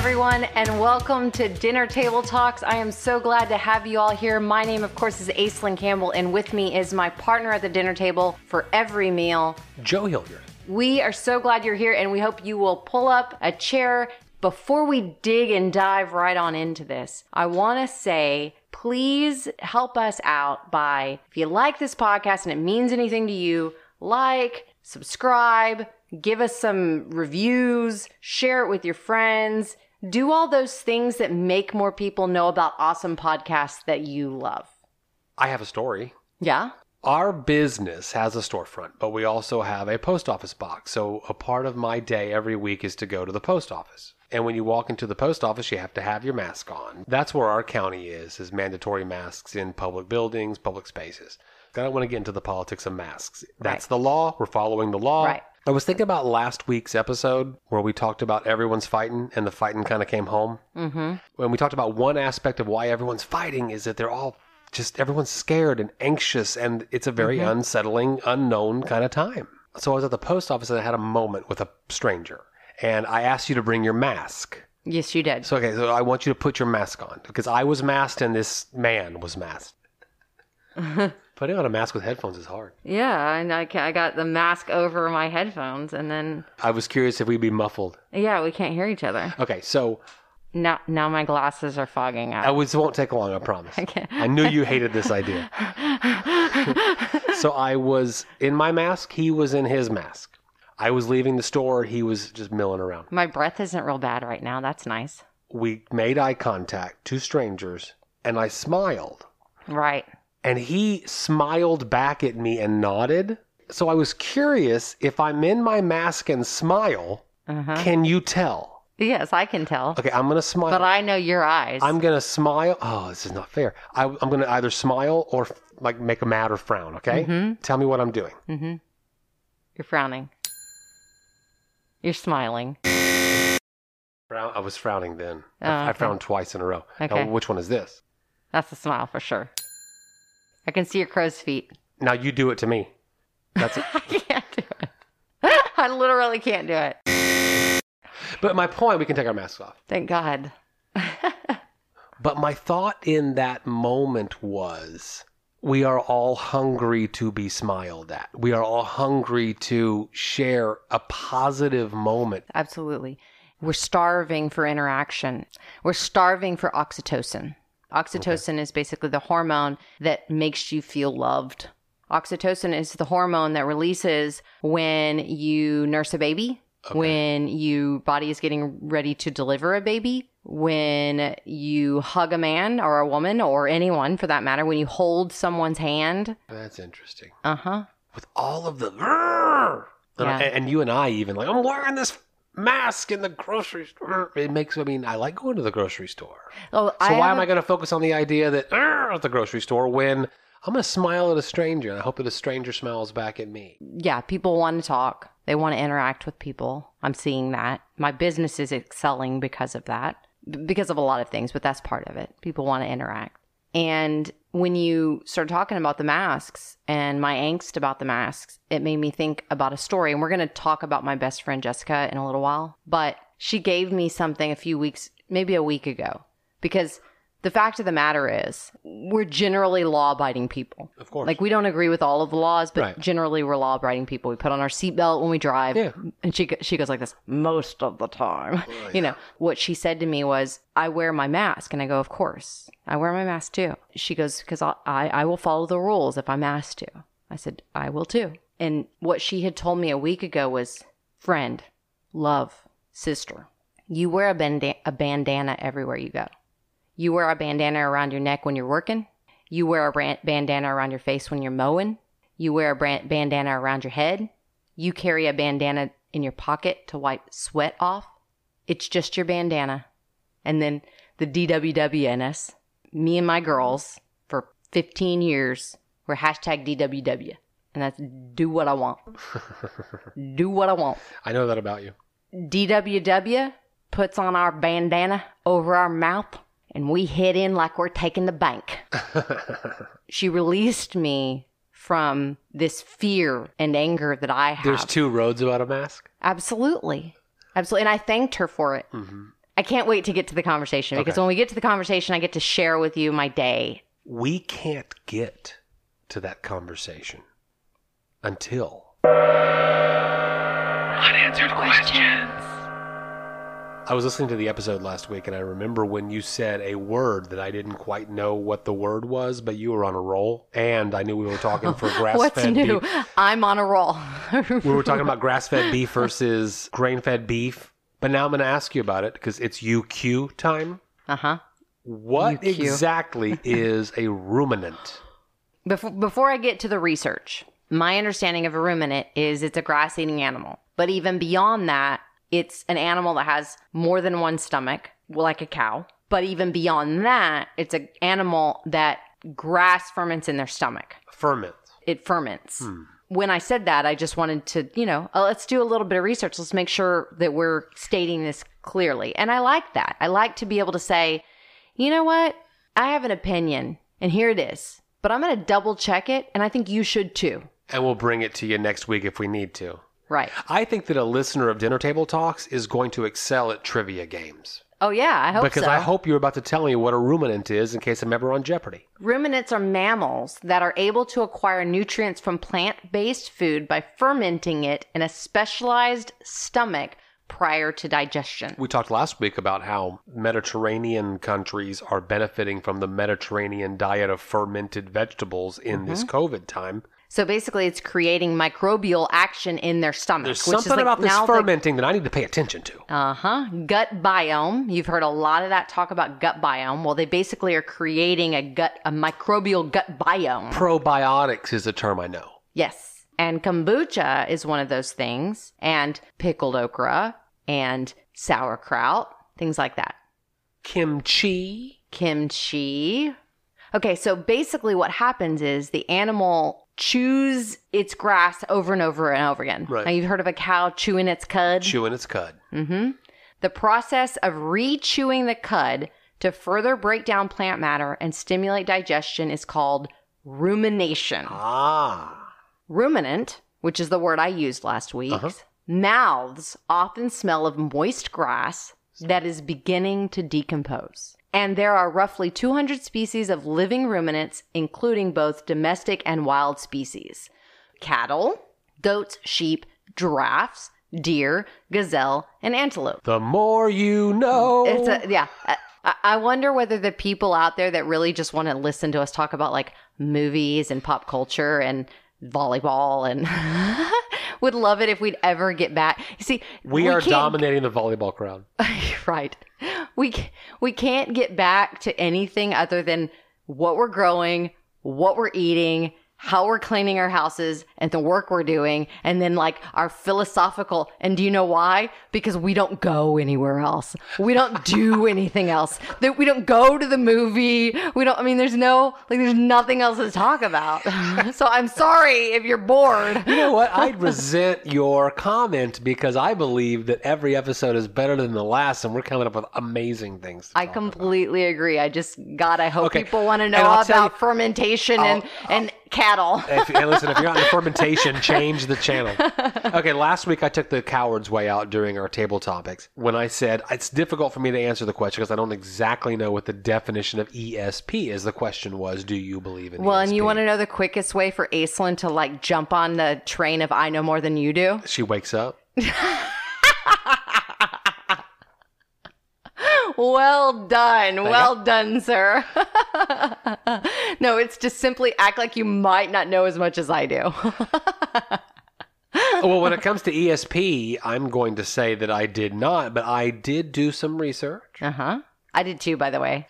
everyone, and welcome to Dinner Table Talks. I am so glad to have you all here. My name, of course, is Aislinn Campbell, and with me is my partner at the dinner table for every meal, Joe Hilliard. We are so glad you're here, and we hope you will pull up a chair. Before we dig and dive right on into this, I want to say please help us out by, if you like this podcast and it means anything to you, like, subscribe, give us some reviews, share it with your friends, do all those things that make more people know about awesome podcasts that you love. I have a story. Yeah? Our business has a storefront, but we also have a post office box. So a part of my day every week is to go to the post office. And when you walk into the post office, you have to have your mask on. That's where our county is, is mandatory masks in public buildings, public spaces. I don't want to get into the politics of masks. That's Right. the law. We're following the law. Right. I was thinking about last week's episode where we talked about everyone's fighting and the fighting kind of came home. Mm-hmm. When we talked about one aspect of why everyone's fighting is that they're all just everyone's scared and anxious and it's a very unsettling, unknown kind of time. So I was at the post office and I had a moment with a stranger and I asked you to bring your mask. Yes, you did. So okay, so I want you to put your mask on because I was masked and this man was masked. Putting on a mask with headphones is hard. Yeah, and I, I got the mask over my headphones, and then I was curious if we'd be muffled. yeah, we can't hear each other. Okay, so Now, now my glasses are fogging I out. was won't take long, I promise. Okay. I knew you hated this idea. so I was in my mask, he was in his mask. I was leaving the store, he was just milling around. My breath isn't real bad right now. That's nice. We made eye contact, two strangers, and I smiled. Right. And he smiled back at me and nodded. So I was curious if I'm in my mask and smile, uh-huh. can you tell? Yes, I can tell. Okay, I'm gonna smile. But I know your eyes. I'm gonna smile. Oh, this is not fair. I, I'm gonna either smile or like make a mad or frown. Okay. Mm-hmm. Tell me what I'm doing. Mm-hmm. You're frowning. You're smiling. I was frowning then. Oh, I, I uh-huh. frowned twice in a row. Okay. Now, which one is this? That's a smile for sure. I can see your crow's feet. Now you do it to me. That's it. I can't do it. I literally can't do it. but my point, we can take our masks off. Thank God. But my thought in that moment was we are all hungry to be smiled at. We are all hungry to share a positive moment. Absolutely. We're starving for interaction. We're starving for oxytocin. Oxytocin is basically the hormone that makes you feel loved. Oxytocin is the hormone that releases when you nurse a baby, when your body is getting ready to deliver a baby, when you hug a man or a woman or anyone for that matter, when you hold someone's hand. That's interesting. Uh huh. With all of the. And, Yeah. and you and I even like, I'm wearing this mask in the grocery store. It makes, I mean, I like going to the grocery store. Oh, So I why am a- I going to focus on the idea that at the grocery store when I'm going to smile at a stranger and I hope that a stranger smiles back at me? yeah, people want to talk. They want to interact with people. I'm seeing that. My business is excelling because of that, because of a lot of things, but that's part of it. People want to interact. And when you start talking about the masks and my angst about the masks, it made me think about a story. And we're going to talk about my best friend Jessica in a little while. But she gave me something a few weeks, maybe a week ago, because the fact of the matter is, we're generally law abiding people. Of course. Like, we don't agree with all of the laws, but Right. generally we're law abiding people. We put on our seatbelt when we drive. Yeah. And she, she goes like this most of the time. Oh, you know, what she said to me was, I wear my mask. And I go, Of course. I wear my mask too. She goes, Because I, I will follow the rules if I'm asked to. I said, I will too. And what she had told me a week ago was, Friend, love, sister, you wear a, banda- a bandana everywhere you go. You wear a bandana around your neck when you're working. You wear a bandana around your face when you're mowing. You wear a bandana around your head. You carry a bandana in your pocket to wipe sweat off. It's just your bandana. And then the DWWNS, me and my girls for 15 years were hashtag DWW. And that's do what I want. do what I want. I know that about you. DWW puts on our bandana over our mouth and we head in like we're taking the bank. she released me from this fear and anger that I have. There's two roads about a mask. Absolutely. Absolutely. And I thanked her for it. Mm-hmm. I can't wait to get to the conversation because Okay. when we get to the conversation, I get to share with you my day. We can't get to that conversation until unanswered questions. I was listening to the episode last week and I remember when you said a word that I didn't quite know what the word was, but you were on a roll and I knew we were talking for grass What's new? beef. I'm on a roll. We were talking about grass fed beef versus grain fed beef. But now I'm going to ask you about it because it's UQ time. uh huh. What UQ. exactly is a ruminant? Before, before I get to the research, my understanding of a ruminant is it's a grass eating animal. But even beyond that, it's an animal that has more than one stomach, like a cow. But even beyond that, it's an animal that grass ferments in their stomach. Ferment. It ferments. When I said that, I just wanted to, you know, uh, let's do a little bit of research. Let's make sure that we're stating this clearly. And I like that. I like to be able to say, you know what? I have an opinion, and here it is. But I'm going to double check it, and I think you should too. And we'll bring it to you next week if we need to. Right. I think that a listener of Dinner Table Talks is going to excel at trivia games. Oh, yeah, I hope so. because so. I hope you're about to tell me what a ruminant is in case I'm ever on Jeopardy. Ruminants are mammals that are able to acquire nutrients from plant based food by fermenting it in a specialized stomach prior to digestion. We talked last week about how Mediterranean countries are benefiting from the Mediterranean diet of fermented vegetables in this Mm-hmm. COVID time. So basically, it's creating microbial action in their stomach. There's which is something like about this fermenting that I need to pay attention to. Uh huh. Gut biome. You've heard a lot of that talk about gut biome. Well, they basically are creating a gut, a microbial gut biome. Probiotics is a term I know. Yes. And kombucha is one of those things, and pickled okra, and sauerkraut, things like that. Kimchi. Kimchi. Okay, so basically what happens is the animal chews its grass over and over and over again. Right. Now, you've heard of a cow chewing its cud? Chewing its cud. Mm-hmm. The process of re-chewing the cud to further break down plant matter and stimulate digestion is called rumination. Ah. Ruminant, which is the word I used last week, Uh-huh. mouths often smell of moist grass that is beginning to decompose. And there are roughly 200 species of living ruminants, including both domestic and wild species cattle, goats, sheep, giraffes, deer, gazelle, and antelope. The more you know. It's a, yeah. I- wonder whether the people out there that really just want to listen to us talk about like movies and pop culture and volleyball and would love it if we'd ever get back. You see, we, are dominating the volleyball crowd. right. We we can't get back to anything other than what we're growing, what we're eating, how we're cleaning our houses, and the work we're doing, and then like our philosophical. And do you know why? Because we don't go anywhere else. We don't do anything else. That we don't go to the movie. We don't. I mean, there's no like, there's nothing else to talk about. so I'm sorry if you're bored. You know what? I'd resent your comment because I believe that every episode is better than the last, and we're coming up with amazing things. to I talk about. completely agree. I just, God, I hope Okay. people want to know about you- fermentation and, and cattle. If, and listen, if you're on the fermentation, change the channel. Okay, last week I took the coward's way out during our table topics when I said it's difficult for me to answer the question because I don't exactly know what the definition of ESP is. The question was, do you believe in Well, and you want to know the quickest way for Aislinn to like jump on the train of I know more than you do? She wakes up. Well done. Well done, sir. no, it's just simply act like you might not know as much as I do. well, when it comes to ESP, I'm going to say that I did not, but I did do some research. uh huh. I did too, by the way.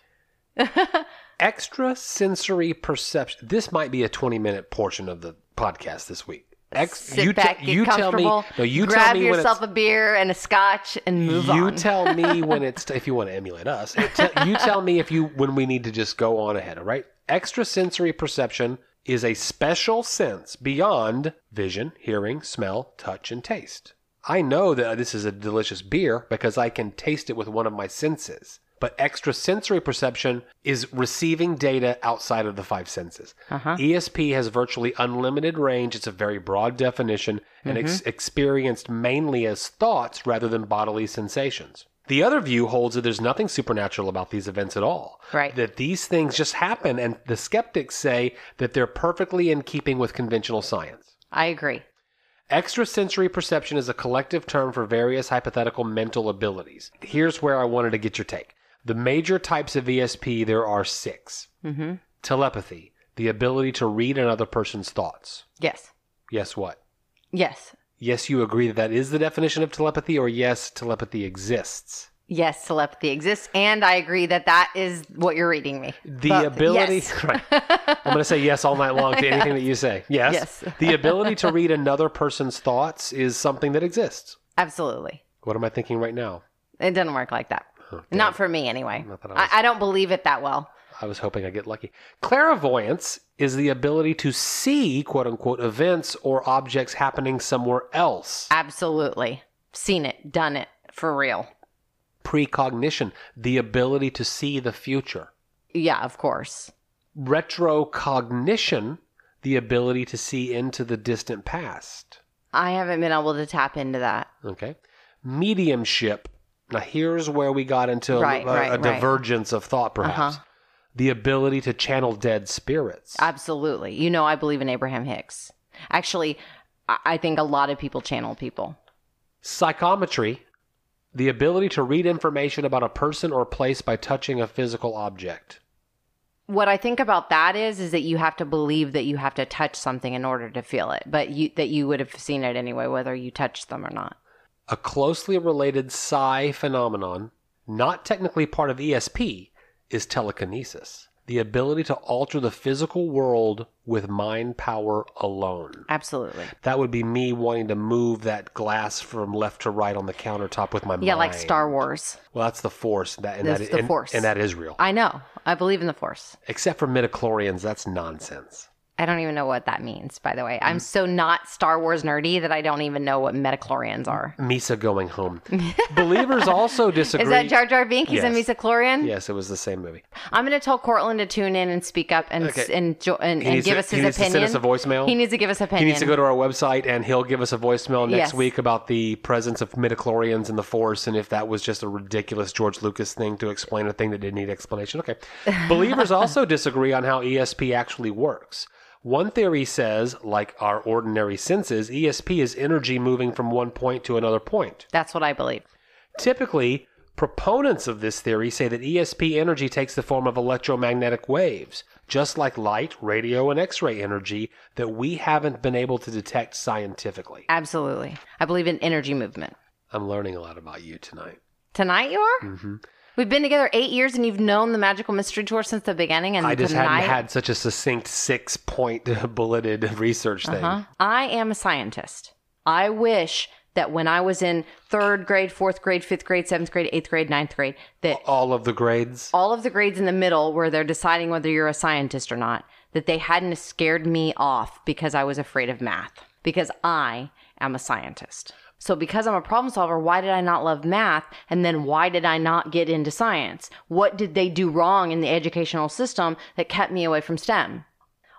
Extrasensory perception. This might be a 20 minute portion of the podcast this week. Ex- Sit you back, get you tell me. comfortable, No, you grab tell me yourself a beer and a scotch and move you on. You tell me when it's if you want to emulate us. Te- you tell me if you when we need to just go on ahead. All right. Extrasensory perception is a special sense beyond vision, hearing, smell, touch, and taste. I know that this is a delicious beer because I can taste it with one of my senses. But extrasensory perception is receiving data outside of the five senses. Uh-huh. ESP has virtually unlimited range. It's a very broad definition and ex- mm-hmm. experienced mainly as thoughts rather than bodily sensations. The other view holds that there's nothing supernatural about these events at all. Right. That these things just happen, and the skeptics say that they're perfectly in keeping with conventional science. I agree. Extrasensory perception is a collective term for various hypothetical mental abilities. Here's where I wanted to get your take. The major types of ESP, there are 6 Mm-hmm. Telepathy, the ability to read another person's thoughts. Yes. Yes, what? Yes. Yes, you agree that that is the definition of telepathy, or yes, telepathy exists. Yes, telepathy exists, and I agree that that is what you're reading me. The ability, yes. right. I'm going to say yes all night long to anything that you say. Yes. Yes. the ability to read another person's thoughts is something that exists. Absolutely. What am I thinking right now? It doesn't work like that. Not for me, anyway. Not that I I, I don't believe it that well. I was hoping I'd get lucky. Clairvoyance is the ability to see, quote unquote, events or objects happening somewhere else. Absolutely. Seen it, done it, for real. Precognition, the ability to see the future. Yeah, of course. Retrocognition, the ability to see into the distant past. I haven't been able to tap into that. Okay. Mediumship. Now, here's where we got into a- Right, a, right, a right. divergence of thought, perhaps. Uh-huh. The ability to channel dead spirits. Absolutely. You know, I believe in Abraham Hicks. Actually, I, I think a lot of people channel people. Psychometry. The ability to read information about a person or place by touching a physical object. What I think about that is, is that you have to believe that you have to touch something in order to feel it, but you that you would have seen it anyway, whether you touched them or not. A closely related psi phenomenon, not technically part of ESP, is telekinesis. The ability to alter the physical world with mind power alone. Absolutely. That would be me wanting to move that glass from left to right on the countertop with my mind. Yeah, like Star Wars. Well, that's the Force. That and That's that the and, Force. and that is real. I know. I believe in the Force. Except for midichlorians, that's nonsense. I don't even know what that means, by the way. Mm. I'm so not Star Wars nerdy that I don't even know what metachlorians are. Misa going home. Believers also disagree. Is that Jar Jar Binks? He's a Yes. metachlorian? Yes, it was the same movie. I'm going to tell Cortland to tune in and speak up and Okay. and, jo- and, and give to- us he his needs to opinion. send us a voicemail? He needs to give us opinion. He needs to go to our website and he'll give us a voicemail next Yes. week about the presence of midichlorians in the Force and if that was just a ridiculous George Lucas thing to explain a thing that didn't need explanation. Okay. Believers also disagree on how ESP actually works. One theory says, like our ordinary senses, ESP is energy moving from one point to another point. That's what I believe. Typically, proponents of this theory say that ESP energy takes the form of electromagnetic waves, just like light, radio, and X ray energy that we haven't been able to detect scientifically. Absolutely. I believe in energy movement. I'm learning a lot about you tonight. Tonight you are? Mm-hmm. We've been together eight years and you've known the Magical Mystery Tour since the beginning. And I just tonight, hadn't had such a succinct six point bulleted research thing. Huh? I am a scientist. I wish that when I was in third grade, fourth grade, fifth grade, seventh grade, eighth grade, ninth grade, that All of the grades. all of the grades in the middle where they're deciding whether you're a scientist or not, that they hadn't scared me off because I was afraid of math. Because I am a scientist. So because I'm a problem solver, why did I not love math? And then why did I not get into science? What did they do wrong in the educational system that kept me away from STEM?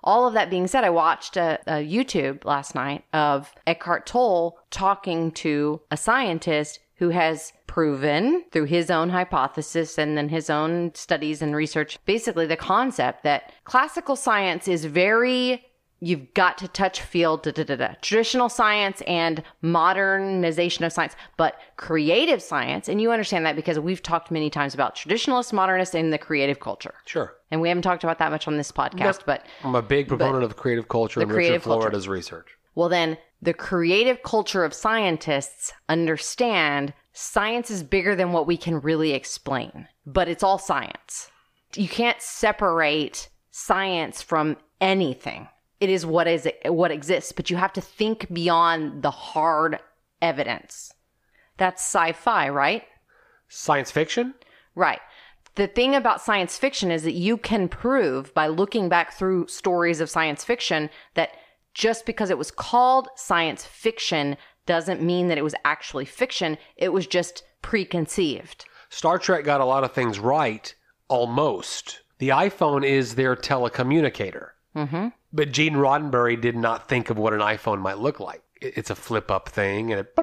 All of that being said, I watched a, a YouTube last night of Eckhart Tolle talking to a scientist who has proven through his own hypothesis and then his own studies and research basically the concept that classical science is very you've got to touch feel da, da, da, da. traditional science and modernization of science but creative science and you understand that because we've talked many times about traditionalist modernist and the creative culture Sure. and we haven't talked about that much on this podcast but I'm a big proponent of creative culture and creative Richard culture. Florida's research. well, then the creative culture of scientists understand science is bigger than what we can really explain, but it's all science. You can't separate science from anything. It is what is what exists, but you have to think beyond the hard evidence. That's sci-fi, right? Science fiction? Right. The thing about science fiction is that you can prove by looking back through stories of science fiction that just because it was called science fiction doesn't mean that it was actually fiction. It was just preconceived. Star Trek got a lot of things right, almost. The iPhone is their telecommunicator. Mm-hmm. But Gene Roddenberry did not think of what an iPhone might look like. it's a flip up thing and it,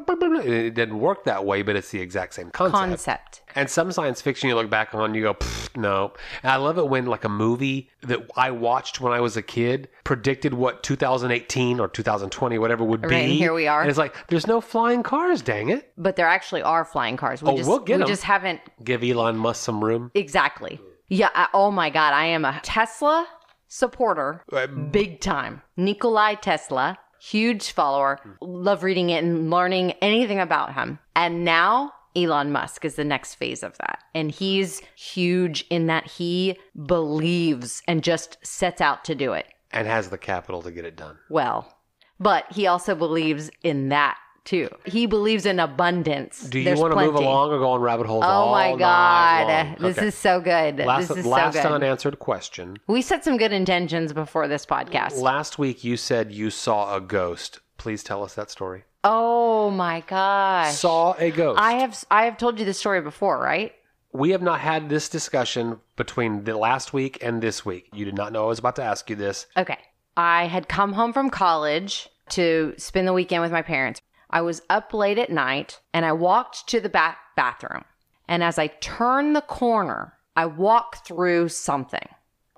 it didn't work that way, but it's the exact same concept. Concept. And some science fiction you look back on, you go, no. And I love it when like a movie that I watched when I was a kid predicted what 2018 or 2020, whatever would be. And here we are. And it's like, there's no flying cars, dang it. But there actually are flying cars. We Oh, just we'll get we 'em. just haven't Give Elon Musk some room. exactly. Yeah. I, oh my God, I am a Tesla supporter, big time. Nikolai Tesla, huge follower. Love reading it and learning anything about him. And now Elon Musk is the next phase of that. And he's huge in that he believes and just sets out to do it. And has the capital to get it done. Well, but he also believes in that too. He believes in abundance. Do you There's want to move along or go on rabbit holes Oh all my god, this Okay. is so good. last, this is last so good. unanswered question. we set some good intentions before this podcast. Last week you said you saw a ghost. Please tell us that story. Oh my gosh. Saw a ghost. I have I have told you the story before, right? we have not had this discussion between the last week and this week. You did not know I was about to ask you this. Okay. I had come home from college to spend the weekend with my parents. I was up late at night and I walked to the back bathroom. And as I turned the corner, I walked through something.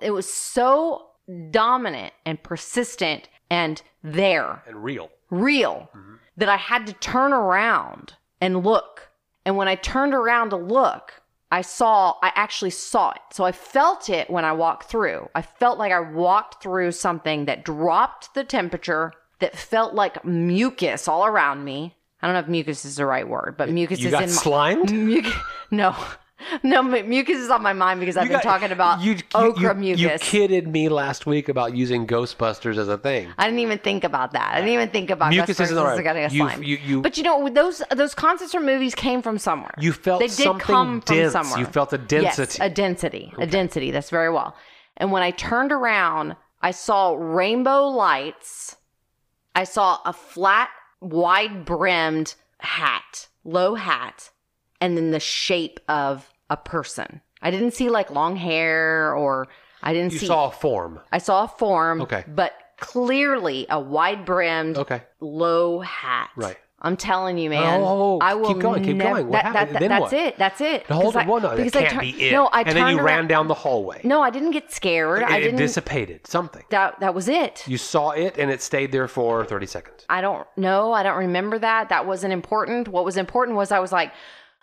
It was so dominant and persistent and there, And real. real, mm-hmm. that I had to turn around and look. And when I turned around to look, I saw, I actually saw it. So I felt it when I walked through. I felt like I walked through something that dropped the temperature, that felt like mucus all around me. I don't know if mucus is the right word, but mucus You is got in slimed? my mucus. No, no, mucus is on my mind because I've You been got- talking about you, okra you, mucus. You kidded me last week about using Ghostbusters as a thing. I didn't even think about that. I didn't even think about Mucus Ghostbusters isn't all as getting a You- slime. you- you- but you know, those those concepts or movies came from somewhere. You felt they did something come dense. from somewhere. You felt a Yes, density. a density, a density. That's very well. And when I turned around, I saw rainbow lights. I saw a flat, wide brimmed hat, low hat, and then the shape of a person. I didn't see like long hair or I didn't You see You saw a form. I saw a form, Okay. but clearly a wide brimmed, Okay. low hat. Right. I'm telling you, man. Oh, oh, oh. I will Keep going, keep never- going. What that- happened? that- Then that's what? it. That's it. Hold Because. I- Well, no, that because I can't tur- be it. No, I and then you ran down the hallway. No, I didn't get scared. I it, it didn't. dissipated. Something. that that was it. You saw it and it stayed there for 30 seconds. I don't know. I don't remember that. That wasn't important. What was important was I was like,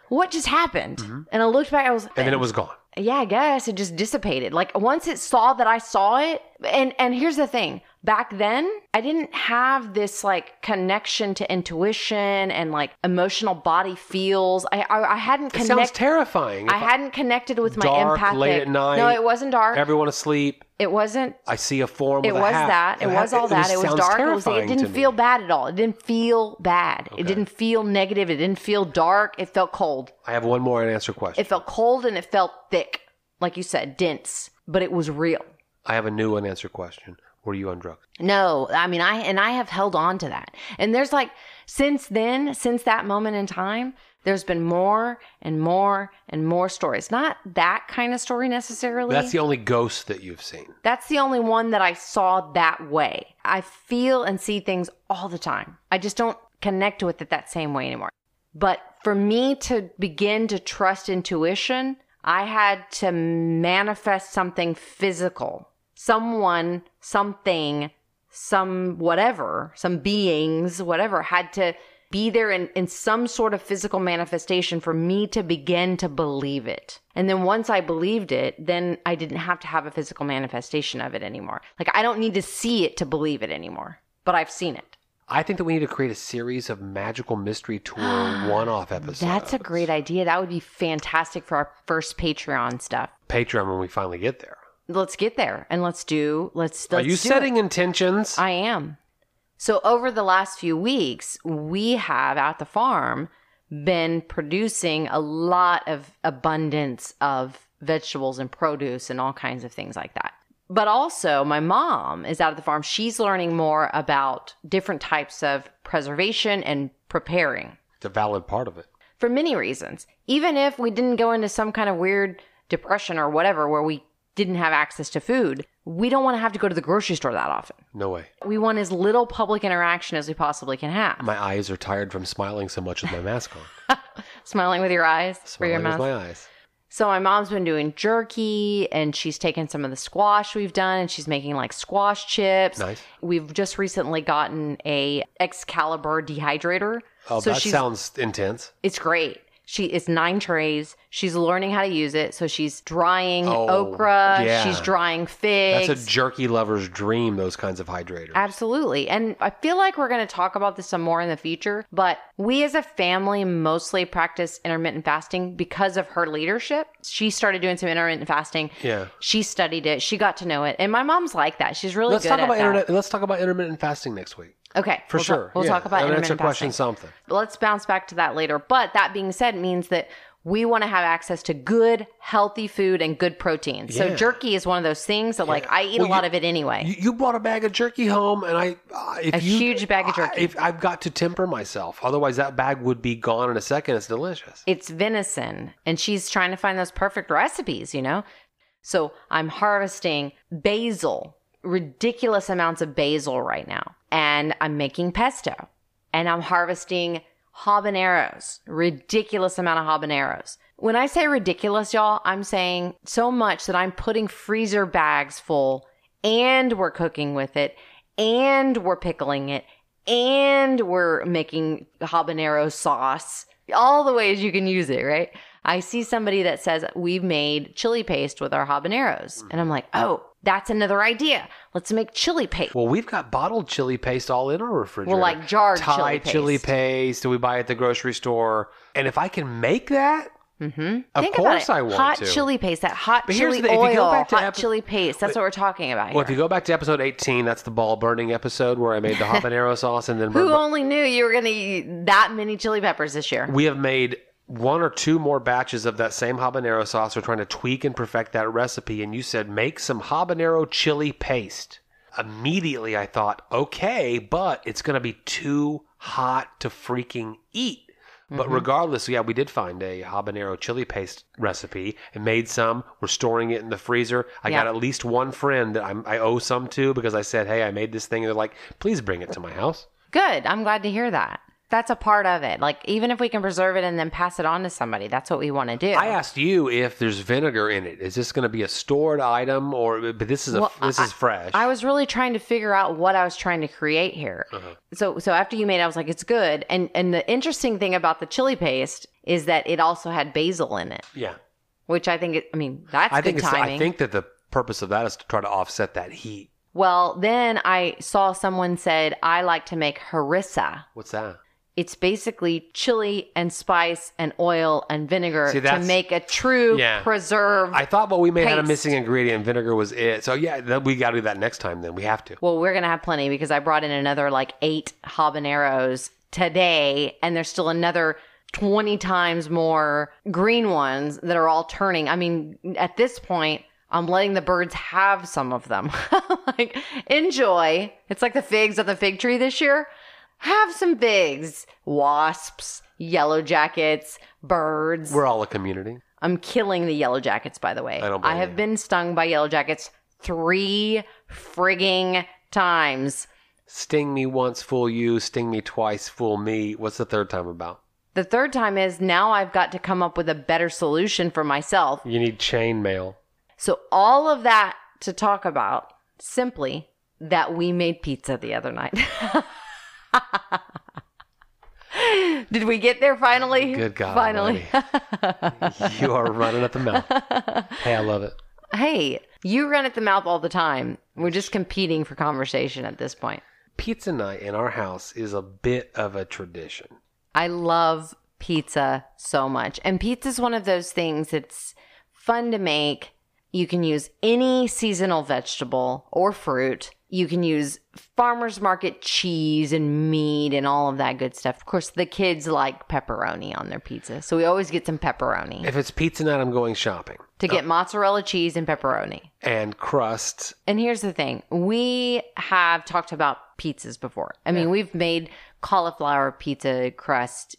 "What just happened?" And I looked back. I was, Mm-hmm. And then it was gone. yeah, I guess it just dissipated. Like once it saw that I saw it, and and here's the thing: back then, I didn't have this like connection to intuition and like emotional body feels. I I, I hadn't It sounds connected. terrifying. If I hadn't connected with my Dark, empathic. late at night, no, it wasn't dark. everyone asleep. it wasn't. I see a form. It a was hat. that. It was all that. It was sounds dark. It, was, it didn't feel bad at all. It didn't feel bad. It didn't feel negative. It didn't feel dark. It felt cold. I have one more unanswered question. It felt cold and it felt thick, like you said, dense. But it was real. I have a new unanswered question. Were you on drugs? No, I mean, I and I have held on to that. And there's like since then, since that moment in time, there's been more and more and more stories. Not that kind of story necessarily. That's the only ghost that you've seen. That's the only one that I saw that way. I feel and see things all the time. I just don't connect with it that same way anymore. But for me to begin to trust intuition, I had to manifest something physical. Someone, something, some whatever, some beings, whatever, had to be there in, in some sort of physical manifestation for me to begin to believe it. And then once I believed it, then I didn't have to have a physical manifestation of it anymore. Like I don't need to see it to believe it anymore, but I've seen it. I think that we need to create a series of magical mystery tour one-off episodes. That's a great idea. That would be fantastic for our first Patreon stuff. Patreon when we finally get there. Let's get there and let's do let's, Are let's you do setting it. intentions? I am. So over the last few weeks, we have at the farm been producing a lot of abundance of vegetables and produce and all kinds of things like that. But also, my mom is out at the farm. She's learning more about different types of preservation and preparing it's a valid part of it. for many reasons. Even if we didn't go into some kind of weird depression or whatever where we didn't have access to food, we don't want to have to go to the grocery store that often. No way. We want as little public interaction as we possibly can have. My eyes are tired from smiling so much with my mask on. Smiling with your eyes for your Smiling with my eyes. So my mom's been doing jerky and she's taken some of the squash we've done and she's making like squash chips. Nice. We've just recently gotten a Excalibur dehydrator. Oh, so that sounds intense. it's great. She it's nine trays. She's learning how to use it. So she's drying Oh, okra, yeah. she's drying figs. That's a jerky lover's dream, those kinds of hydrators. Absolutely. And I feel like we're going to talk about this some more in the future, but we as a family mostly practice intermittent fasting because of her leadership. She started doing some intermittent fasting. Yeah. She studied it. She got to know it. And my mom's like that. She's really Let's good talk at about that. internet. Let's talk about intermittent fasting next week. Okay. For we'll sure. Talk, we'll Yeah. talk about answer intermittent question fasting. something. Let's bounce back to that later. But that being said means that we want to have access to good, healthy food and good protein. So jerky is one of those things that like I eat Well, a lot you- of it anyway. You, brought a bag of jerky home, and I uh, A you, huge bag of jerky. I, if I've got to temper myself, otherwise that bag would be gone in a second. It's delicious. it's venison and she's trying to find those perfect recipes you know so i'm harvesting basil ridiculous amounts of basil right now and i'm making pesto and i'm harvesting habaneros ridiculous amount of habaneros. When i say ridiculous y'all i'm saying so much that i'm putting freezer bags full and we're cooking with it and we're pickling it and we're making habanero sauce. All the ways you can use it right? I see somebody that says we've made chili paste with our habaneros. And i'm like oh that's another idea let's make chili paste Well, we've got bottled chili paste all in our refrigerator. Well, like jarred Thai chili chili paste. paste that we buy at the grocery store. And if I can make that, mm-hmm. of think course about it I want hot to. chili paste that hot But here's chili the thing, if you go oil hot epi- chili paste that's what we're talking about Here. Well, if you go back to episode 18, that's the ball burning episode where I made the habanero sauce, and then who we're- only knew you were going to eat that many chili peppers this year we have made one or two more batches of that same habanero sauce. We're trying to tweak and perfect that recipe, and you said make some habanero chili paste. Immediately, I thought, okay, but it's going to be too hot to freaking eat. But mm-hmm. regardless, yeah, we did find a habanero chili paste recipe and made some. We're storing it in the freezer. I Yeah. got at least one friend that I'm, I owe some to because I said, hey, I made this thing. And they're like, please bring it to my house. Good. I'm glad to hear that. That's a part of it. Like, even if we can preserve it and then pass it on to somebody, that's what we want to do. I asked you if there's vinegar in it. Is this going to be a stored item, or but this is a Well, this is fresh? I was really trying to figure out what I was trying to create here. Uh-huh. So, so after you made it, I was like, it's good. And and the interesting thing about the chili paste is that it also had basil in it, yeah, which I think, it, I mean, that's I good think timing. I think that the purpose of that is to try to offset that heat. well, then I saw someone said I like to make harissa. What's that? It's basically chili and spice and oil and vinegar See, to that's- make a true Yeah. preserved I thought, but we may have a Paste. missing ingredient. Vinegar was it. So yeah, we got to do that next time. Then we have to. Well, we're gonna have plenty because I brought in another like eight habaneros today, and there's still another 20 times more green ones that are all turning. I mean, at this point, I'm letting the birds have some of them. like, enjoy. It's like the figs on the fig tree this year. Have some figs. Wasps, yellow jackets, birds. We're all a community. I'm killing the yellow jackets, by the way. I don't I have you. been stung by yellow jackets three frigging times. Sting me once, fool you. Sting me twice, fool me. What's the third time about? The third time is now I've got to come up with a better solution for myself. You need chain mail. So, all of that to talk about simply that we made pizza the other night. Did we get there finally? Good God Finally. you are running at the mouth. Hey, I love it. hey, you run at the mouth all the time. We're just competing for conversation at this point. Pizza night in our house is a bit of a tradition. I love pizza so much. And pizza is one of those things that's fun to make. You can use any seasonal vegetable or fruit. You can use farmer's market cheese and meat and all of that good stuff. Of course, the kids like pepperoni on their pizza. So we always get some pepperoni If it's pizza night, I'm going shopping. to get mozzarella cheese and pepperoni. And crust. And here's the thing we have talked about pizzas before. I mean, we've made cauliflower pizza crust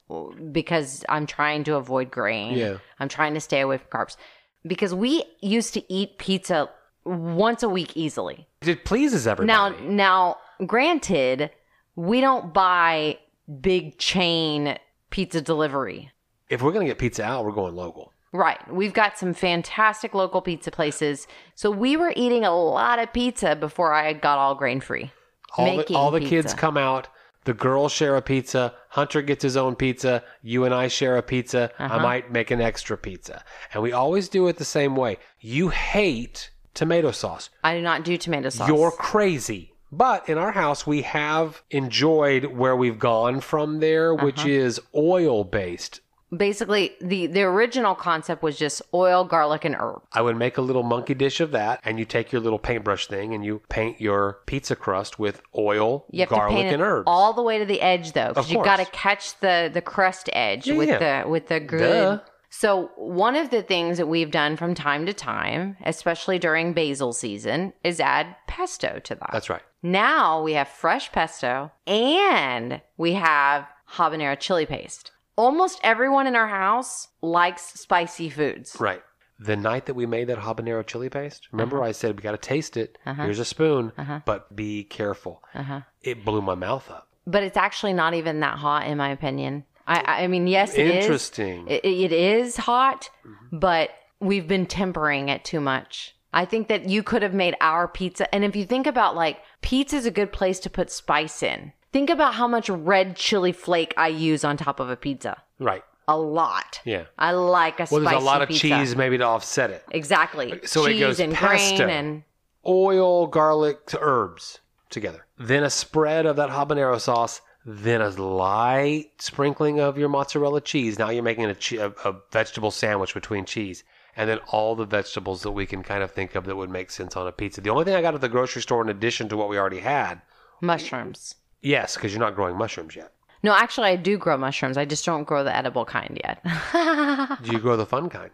because I'm trying to avoid grain. Yeah. I'm trying to stay away from carbs. because we used to eat pizza once a week easily. It pleases everybody. now, now, granted, we don't buy big chain pizza delivery. if we're gonna get pizza out, we're going local. Right. We've got some fantastic local pizza places. So we were eating a lot of pizza before I got all grain free. All the, all the kids come out. The girls share a pizza. Hunter gets his own pizza. You and I share a pizza. I Uh-huh. might make an extra pizza. And we always do it the same way. You hate tomato sauce. I do not do tomato sauce. You're crazy. But in our house, we have enjoyed where we've gone from there, which Uh-huh. is oil based. Basically, the, the original concept was just oil, garlic, and herb. I would make a little monkey dish of that, and you take your little paintbrush thing and you paint your pizza crust with oil, You have garlic, to paint and herbs. all the way to the edge, though, because you've got to catch the the crust edge Yeah, with yeah. the with the good. Duh. So one of the things that we've done from time to time, especially during basil season, is add pesto to that. That's right. Now we have fresh pesto and we have habanero chili paste. Almost everyone in our house likes spicy foods. Right. The night that we made that habanero chili paste, remember Uh-huh. I said we got to taste it. Here's a spoon, Uh-huh. but be careful. Uh-huh. It blew my mouth up. But it's actually not even that hot, in my opinion. I, I mean, yes, it is. Interesting. It, it is hot, mm-hmm. but we've been tempering it too much. I think that you could have made our pizza. And if you think about like pizza is a good place to put spice in. Think about how much red chili flake I use on top of a pizza. right. A lot. Yeah. I like a Well, there's a lot of pizza. cheese maybe to offset it. Exactly. So it cheese goes and grain and Oil, garlic, to herbs together. Then a spread of that habanero sauce. Then a light sprinkling of your mozzarella cheese. Now you're making a, che- a, a vegetable sandwich between cheese. And then all the vegetables that we can kind of think of that would make sense on a pizza. The only thing I got at the grocery store in addition to what we already had, mushrooms. yes, because you're not growing mushrooms yet. No, actually, I do grow mushrooms. I just don't grow the edible kind yet. Do you grow the fun kind?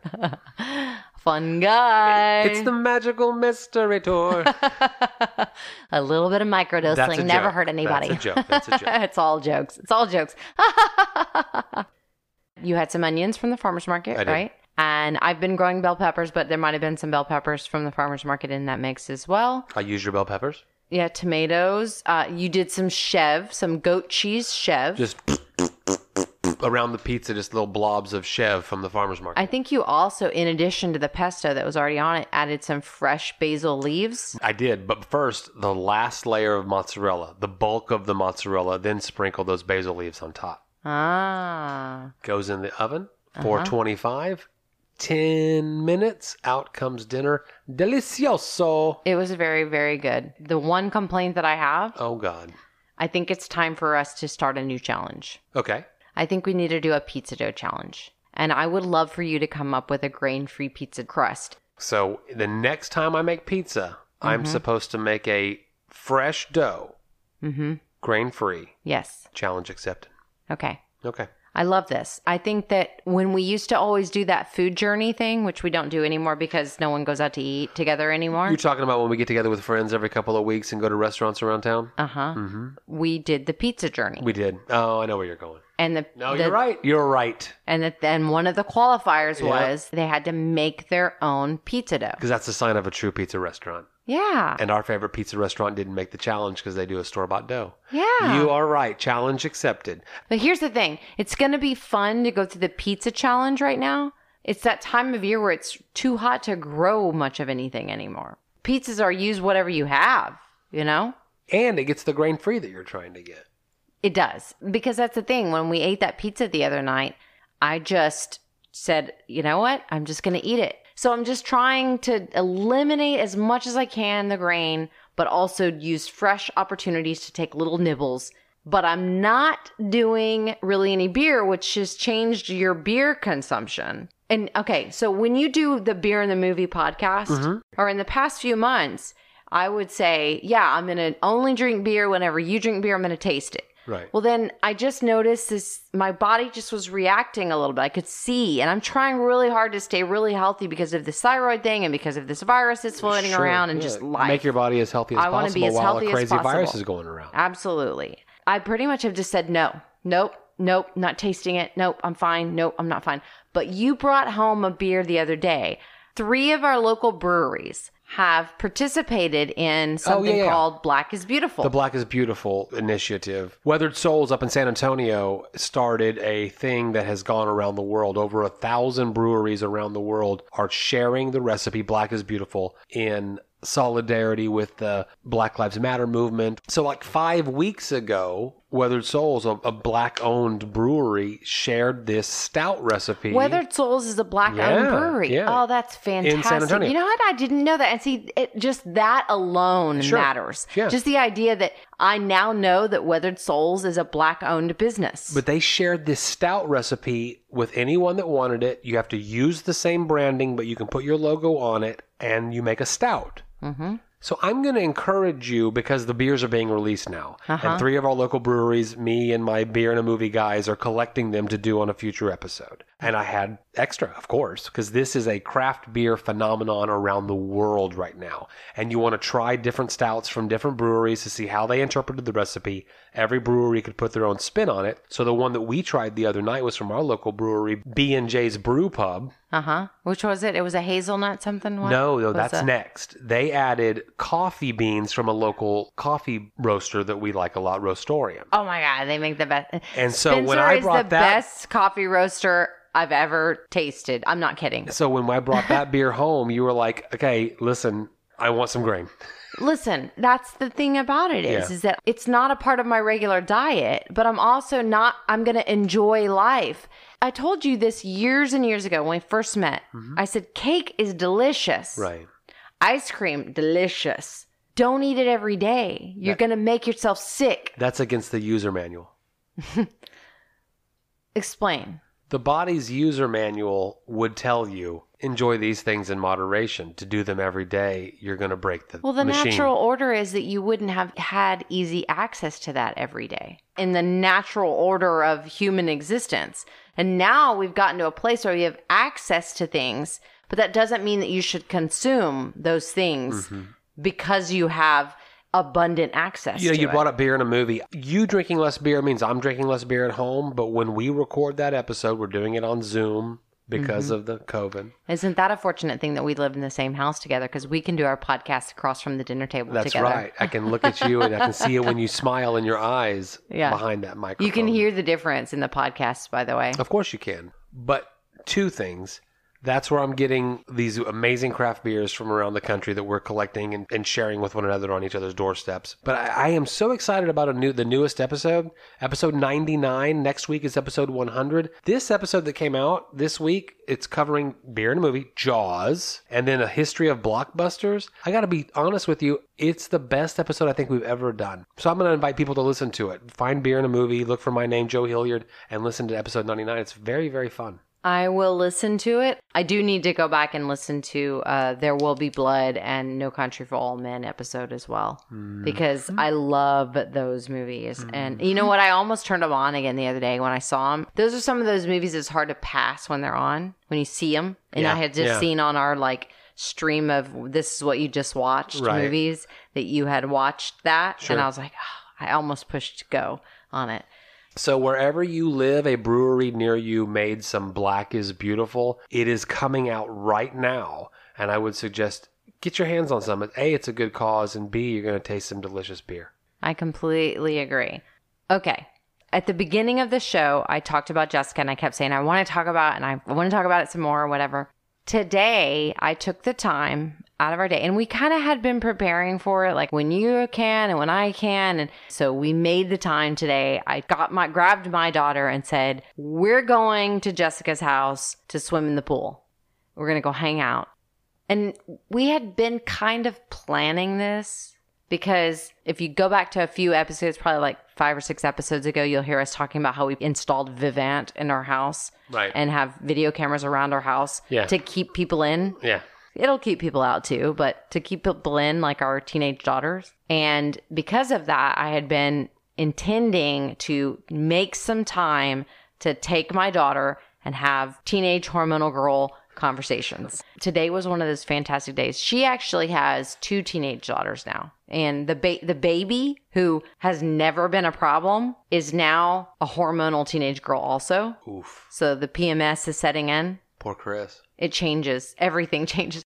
Fun guy. It's the magical mystery tour. a little bit of microdosing never joke. hurt anybody. That's a joke. That's a joke. it's all jokes. It's all jokes. you had some onions from the farmer's market, right? And I've been growing bell peppers, but there might have been some bell peppers from the farmer's market in that mix as well. I use your bell peppers. Yeah, tomatoes. Uh, you did some chev, some goat cheese chev. Just around the pizza, just little blobs of chev from the farmer's market. I think you also, in addition to the pesto that was already on it, added some fresh basil leaves. I did, but first, the last layer of mozzarella, the bulk of the mozzarella, then sprinkle those basil leaves on top. Ah. Goes in the oven, Uh-huh. 425. 10 minutes, out comes dinner. Delicioso. It was very, very good. The one complaint that I have, Oh, God. I think it's time for us to start a new challenge. Okay. I think we need to do a pizza dough challenge. And I would love for you to come up with a grain free pizza crust. So the next time I make pizza, I'm Mm-hmm. supposed to make a fresh dough, Mm-hmm. grain free. Yes. Challenge accepted. Okay. Okay. I love this. I think that when we used to always do that food journey thing, which we don't do anymore because no one goes out to eat together anymore. You're talking about when we get together with friends every couple of weeks and go to restaurants around town? Uh huh. Mm-hmm. We did the pizza journey. We did. Oh, I know where you're going. And the No, the- you're right. You're right. And that then one of the qualifiers Yeah. was they had to make their own pizza dough. Because that's the sign of a true pizza restaurant. Yeah. And our favorite pizza restaurant didn't make the challenge because they do a store bought dough. yeah. You are right. Challenge accepted. But here's the thing it's going to be fun to go through the pizza challenge right now. It's that time of year where it's too hot to grow much of anything anymore. Pizzas are use whatever you have, you know? And it gets the grain free that you're trying to get. It does. Because that's the thing. When we ate that pizza the other night, I just said, you know what? I'm just going to eat it. So I'm just trying to eliminate as much as I can the grain, but also use fresh opportunities to take little nibbles. But I'm not doing really any beer, which has changed your beer consumption. And okay, so when you do the beer in the movie podcast, mm-hmm. or in the past few months, I would say, yeah, I'm going to only drink beer whenever you drink beer, I'm going to taste it. Right. Well, then I just noticed this, my body just was reacting a little bit. I could see, and I'm trying really hard to stay really healthy because of this thyroid thing and because of this virus that's floating Sure, around and yeah. just life. Make your body as healthy as I possible be as while healthy a as crazy virus is going around. Absolutely. I pretty much have just said no, nope, nope, not tasting it. Nope, I'm fine. Nope, I'm not fine. But you brought home a beer the other day. three of our local breweries have participated in oh, something Oh, yeah, yeah. called Black is Beautiful. The Black is Beautiful initiative. Weathered Souls up in San Antonio started a thing that has gone around the world. Over a thousand breweries around the world are sharing the recipe Black is Beautiful in solidarity with the Black Lives Matter movement. So, like five weeks ago, Weathered Souls, a, a black owned brewery, shared this stout recipe. Weathered Souls is a black owned Yeah, brewery. yeah. Oh, that's fantastic. In San Antonio. You know what? I didn't know that. And see, it, just that alone Sure. matters. Yeah. Just the idea that I now know that Weathered Souls is a black owned business. But they shared this stout recipe with anyone that wanted it. You have to use the same branding, but you can put your logo on it and you make a stout. Mm-hmm. So I'm going to encourage you because the beers are being released now. And three of our local breweries, me and my beer and a movie guys, are collecting them to do on a future episode. And I had extra, of course, because this is a craft beer phenomenon around the world right now. And you want to try different stouts from different breweries to see how they interpreted the recipe. Every brewery could put their own spin on it. So the one that we tried the other night was from our local brewery, B&J's Brew Pub. uh huh. Which was it? It was a hazelnut something? What? No, no, that's next. They added coffee beans from a local coffee roaster that we like a lot, Roastorium. Oh my God, they make the best. And so Spencer when I is brought the that- best coffee roaster I've ever tasted. I'm not kidding. So when I brought that beer home, you were like, okay, listen, I want some grain. Listen, that's the thing about it is, Yeah. is that it's not a part of my regular diet, but I'm also not, I'm going to enjoy life. I told you this years and years ago when we first met. I said, cake is delicious. Mm-hmm. Right. Ice cream, delicious. Don't eat it every day. You're going to make yourself sick. That's against the user manual. Explain. The body's user manual would tell you enjoy these things in moderation. To do them every day, you're going to break the Well, the machine. natural order is that you wouldn't have had easy access to that every day in the natural order of human existence. And now we've gotten to a place where we have access to things, but that doesn't mean that you should consume those things Mm-hmm. because you have abundant access. You know, you it. brought up beer in a movie. You drinking less beer means I'm drinking less beer at home. But when we record that episode, we're doing it on Zoom because Mm-hmm. of the COVID. Isn't that a fortunate thing that we live in the same house together? Because we can do our podcast across from the dinner table That's together. right. I can look at you and I can see it when you smile in your eyes Yeah. behind that microphone. You can hear the difference in the podcast, by the way. Of course you can. But two things. That's where I'm getting these amazing craft beers from around the country that we're collecting and, and sharing with one another on each other's doorsteps. But I, I am so excited about a new the newest episode, episode 99. Next week is episode 100. This episode that came out this week, it's covering beer and a movie, Jaws, and then a history of blockbusters. I got to be honest with you, it's the best episode I think we've ever done. So I'm going to invite people to listen to it. Find beer and a movie, look for my name, Joe Hilliard, and listen to episode 99. It's very, very fun. I will listen to it. I do need to go back and listen to uh, There Will Be Blood and No Country for Old Men episode as well because I love those movies. And you know what? I almost turned them on again the other day when I saw them. Those are some of those movies that's hard to pass when they're on, when you see them. And Yeah, I had just yeah. seen on our like stream of this is what you just watched Right. movies that you had watched that. Sure. And I was like, "Ah," I almost pushed to go on it. So wherever you live, a brewery near you made some Black is Beautiful. It is coming out right now, and I would suggest get your hands on some. A, it's a good cause, and B, you're going to taste some delicious beer. I completely agree. Okay. At the beginning of the show, I talked about Jessica and I kept saying, I want to talk about, and I want to talk about it some more or whatever. Today, I took the time out of our day and we kind of had been preparing for it, like when you can and when I can. And so we made the time today. I got my, grabbed my daughter and said, We're going to Jessica's house to swim in the pool. We're going to go hang out. And we had been kind of planning this because if you go back to a few episodes, probably like five or six episodes ago, you'll hear us talking about how we installed Vivint in our house Right. and have video cameras around our house Yeah. to keep people in. Yeah. It'll keep people out too, but to keep people in, like our teenage daughters. And because of that, I had been intending to make some time to take my daughter and have teenage hormonal girl conversations. Today was one of those fantastic days. She actually has two teenage daughters now. And the ba- the baby who has never been a problem is now a hormonal teenage girl also. Oof. So the PMS is setting in. Poor Chris. It changes. Everything changes.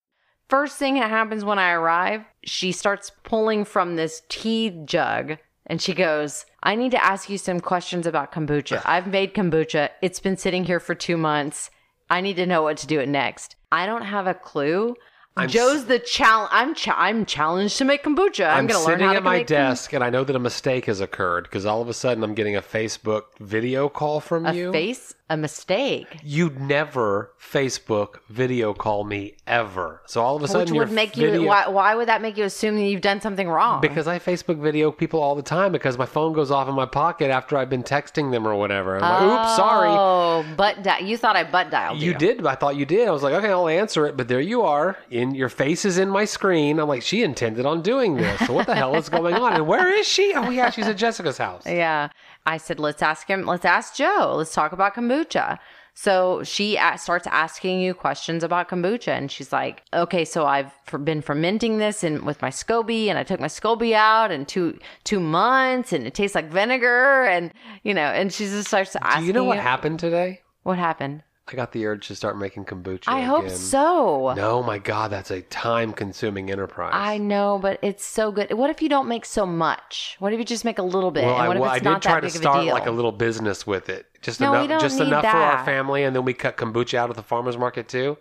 First thing that happens when I arrive, she starts pulling from this tea jug and she goes, I need to ask you some questions about kombucha. I've made kombucha. It's been sitting here for two months. I need to know what to do it next. I don't have a clue. I'm Joe's the challenge. I'm cha- I'm challenged to make kombucha. I'm, I'm, going to learn sitting how to at my make desk and I know that a mistake has occurred because all of a sudden I'm getting a Facebook video call from a you. face a mistake. You'd never Facebook video call me ever. So all of a Which sudden your would make video, you why, why would that make you assume that you've done something wrong? because I Facebook video people all the time because my phone goes off in my pocket after I've been texting them or whatever. I'm like, oops, sorry. Oh, but di- you thought I butt dialed you. You did. I thought you did. I was like, okay, I'll answer it. But there you are. In your face is in my screen. I'm like, she intended on doing this. So what the hell is going on? And where is she? Oh yeah, she's at Jessica's house. Yeah. I said, let's ask him, let's ask Joe. Let's talk about kombucha. So she starts asking you questions about kombucha. And she's like, okay, so I've been fermenting this and with my SCOBY and I took my SCOBY out in two, two months and it tastes like vinegar. And, you know, and she just starts asking you. Do you know what happened today? What happened? I got the urge to start making kombucha. I hope so. No, my God, that's a time-consuming enterprise. I know, but it's so good. What if you don't make so much? What if you just make a little bit? well, and I, what if it's I not did try that to a start deal? like a little business with it, just No, enough, just enough for our family, and then we cut kombucha out of the farmers market too.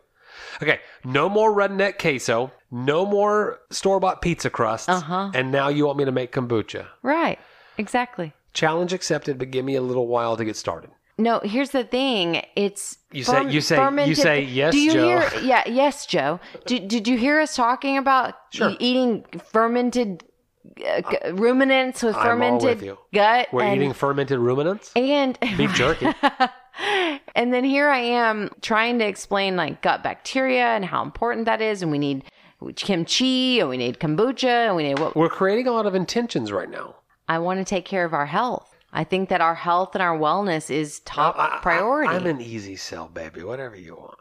Okay, no more redneck queso, no more store-bought pizza crusts, Uh-huh. and now you want me to make kombucha. right. Exactly. Challenge accepted, but give me a little while to get started. No, here's the thing. It's You say- you say- you say, "Yes, Do you Joe." hear? Yeah, yes, Joe. Did, did you hear us talking about Sure. eating fermented uh, g- ruminants with I'm fermented with gut? We're and, eating fermented ruminants, and beef jerky. and then here I am trying to explain like gut bacteria and how important that is, and we need kimchi and we need kombucha and we need what We're creating a lot of intentions right now. I want to take care of our health. I think that our health and our wellness is top I- I- priority. I'm an easy sell, baby. Whatever you want.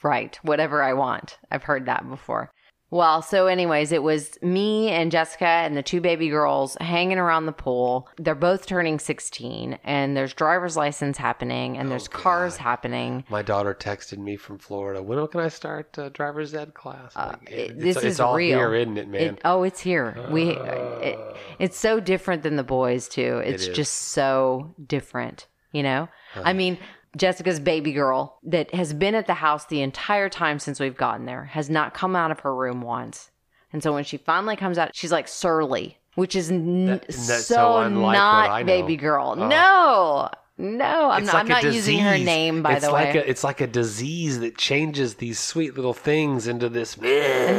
Right. Whatever I want. I've heard that before. Well, so, anyways, it was me and Jessica and the two baby girls hanging around the pool. They're both turning 16, and there's driver's license happening, and there's cars happening. My daughter texted me from Florida. When can I start uh, driver's ed class? Like, Uh, it- it's, this it's is all real. here, isn't it, man? It, oh, it's here. We. It, it's so different than the boys too. It's just so different. You know. I mean, Jessica's baby girl that has been at the house the entire time since we've gotten there has not come out of her room once, and so when she finally comes out, she's like surly, which is n- That- so, so unlike what I not baby girl. Oh. No. No, I'm It's not. I'm not using her name, by it's the like way. A, it's like a disease that changes these sweet little things into this. And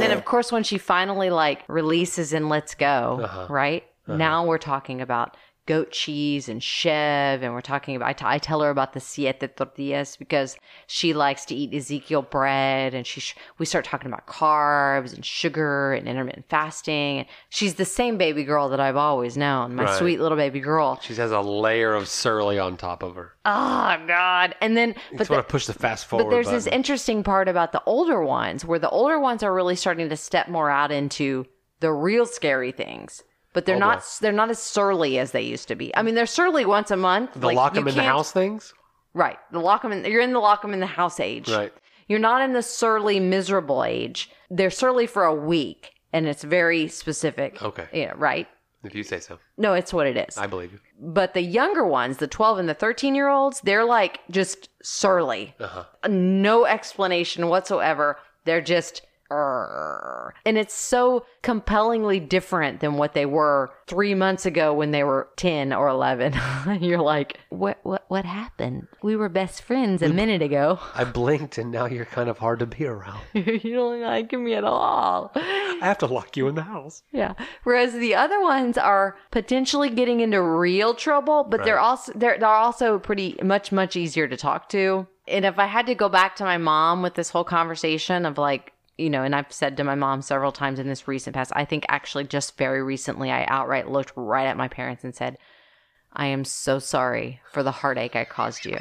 then, of course, when she finally like releases and lets go, Uh-huh. right now we're talking about goat cheese and chev, and we're talking about. I, t- I tell her about the siete tortillas because she likes to eat Ezekiel bread, and she sh- we start talking about carbs and sugar and intermittent fasting. And she's the same baby girl that I've always known, my Right. sweet little baby girl. she has a layer of surly on top of her. Oh God! And then, but Just the- want to push the fast forward but there's this interesting part about the older ones where the older ones are really starting to step more out into the real scary things. But they're Oh, not boy. they're not as surly as they used to be. I mean, they're surly once a month. the like, lock them in the house things, Right. The lock 'em in you're in the lock them in the house age. right? You're not in the surly miserable age. They're surly for a week and it's very specific. Okay. Yeah, right? If you say so, No, it's what it is. I believe you. but the younger ones, the 12 and the 13 year olds, they're like just surly. Uh huh. no explanation whatsoever. They're just. And it's so compellingly different than what they were three months ago when they were 10 or 11 you're like what what what happened? We were best friends a minute ago. I blinked, and now you're kind of hard to be around. you don't like me at all. I have to lock you in the house. yeah. Whereas the other ones are potentially getting into real trouble but they're also they're, they're also pretty much much easier to talk to. And if i had to go back to my mom with this whole conversation of like you know and i've said to my mom several times in this recent past i think actually just very recently i outright looked right at my parents and said i am so sorry for the heartache i caused you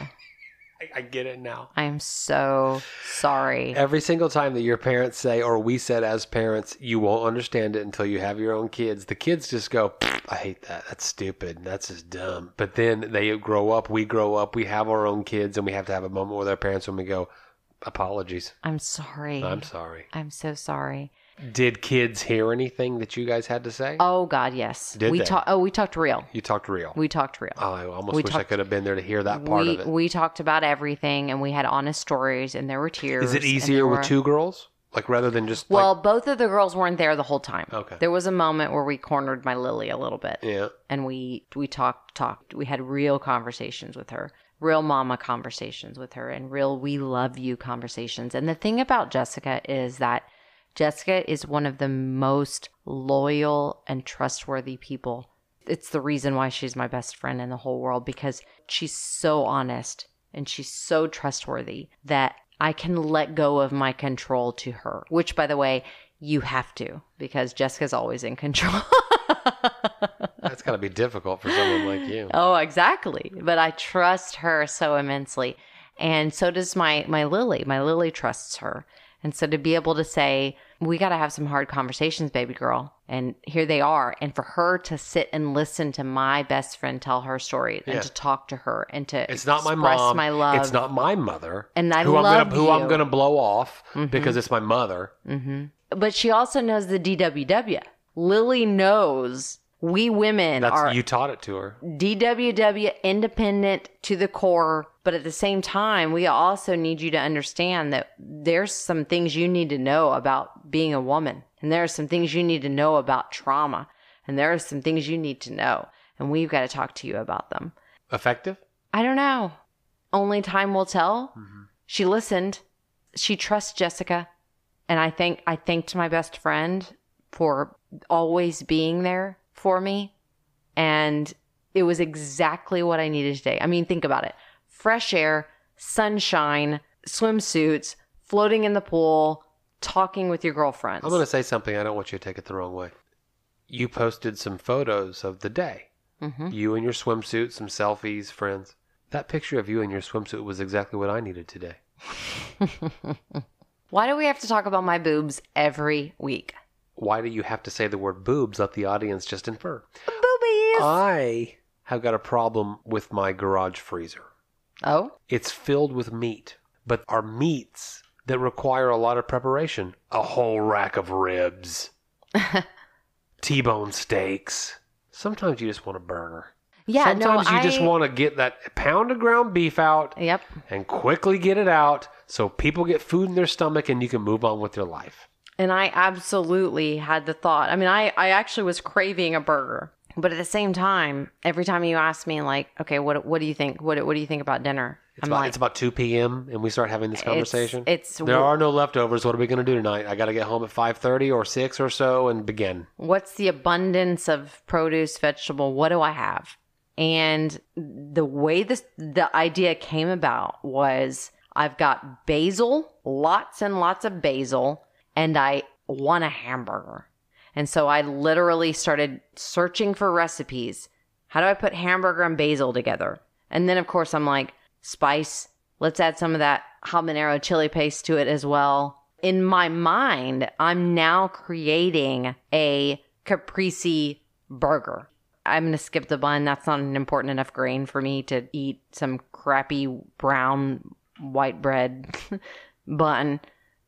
I, I get it now. i am so sorry Every single time that your parents say, or we said as parents, you won't understand it until you have your own kids, the kids just go, I hate that. That's stupid. That's just dumb. But then they grow up, we grow up, we have our own kids, and we have to have a moment with our parents when we go, Apologies. I'm sorry. I'm sorry. I'm so sorry. Did kids hear anything that you guys had to say? Oh God, yes. Did we they? talked. Oh, we talked real. you talked real. We talked real. oh, I almost we wish I could have been there to hear that part we of it. we talked about everything, and we had honest stories, and there were tears. Is it easier with were- two girls? Like rather than just Well, like both of the girls weren't there the whole time. Okay. There was a moment where we cornered my Lily a little bit, yeah. and we we talked talked. We had real conversations with her, real mama conversations with her, and real we love you conversations. And the thing about Jessica is that Jessica is one of the most loyal and trustworthy people. It's the reason why she's my best friend in the whole world because she's so honest and she's so trustworthy that I can let go of my control to her, which, by the way, you have to because Jessica's always in control. That's got to be difficult for someone like you. Oh, exactly. But I trust her so immensely. And so does my my Lily. My Lily trusts her. And so to be able to say, we got to have some hard conversations, baby girl. And here they are. And for her to sit and listen to my best friend tell her story and to talk to her and to It's not my mom. my love. It's not my mother. And I who I'm gonna, who I'm. Mm-hmm. going to blow off because it's my mother. But she also knows the DWW. Lily knows we women That's are you taught it to her. DWW independent to the core, but at the same time, we also need you to understand that there's some things you need to know about being a woman, and there are some things you need to know about trauma, and there are some things you need to know, and we've got to talk to you about them. Effective? I don't know. Only time will tell. Mm-hmm. She listened. She trusts Jessica, and I think I thanked my best friend for always being there for me, and it was exactly what I needed today. I mean, think about it: fresh air, sunshine, swimsuits, floating in the pool, talking with your girlfriends. I'm going to say something. I don't want you to take it the wrong way. You posted some photos of the day. Mm-hmm. You in your swimsuit, some selfies, friends. That picture of you in your swimsuit was exactly what I needed today. Why do we have to talk about my boobs every week? Why do you have to say the word boobs? Let the audience just infer. Boobies. I have got a problem with my garage freezer. oh. It's filled with meat, but are meats that require a lot of preparation. A whole rack of ribs, T-bone steaks. Sometimes you just want a burger. Yeah, Sometimes no, you just want to get that pound of ground beef out Yep. and quickly get it out so people get food in their stomach and you can move on with your life. And I absolutely had the thought. I mean, I, I actually was craving a burger. But at the same time, every time you ask me, like, okay, what what do you think? What what do you think about dinner? It's I'm about, like, it's about 2 p.m. and we start having this conversation. it's- there are no leftovers. What are we going to do tonight? I got to get home at 5:30 or 6 or so and begin. what's the abundance of produce, vegetable? What do I have? And the way this the idea came about was I've got basil, lots and lots of basil, and I want a hamburger. And so I literally started searching for recipes. How do I put hamburger and basil together? And then of course I'm like, spice, let's add some of that habanero chili paste to it as well. In my mind, I'm now creating a caprese burger. I'm going to skip the bun. That's not an important enough grain for me to eat some crappy brown white bread bun.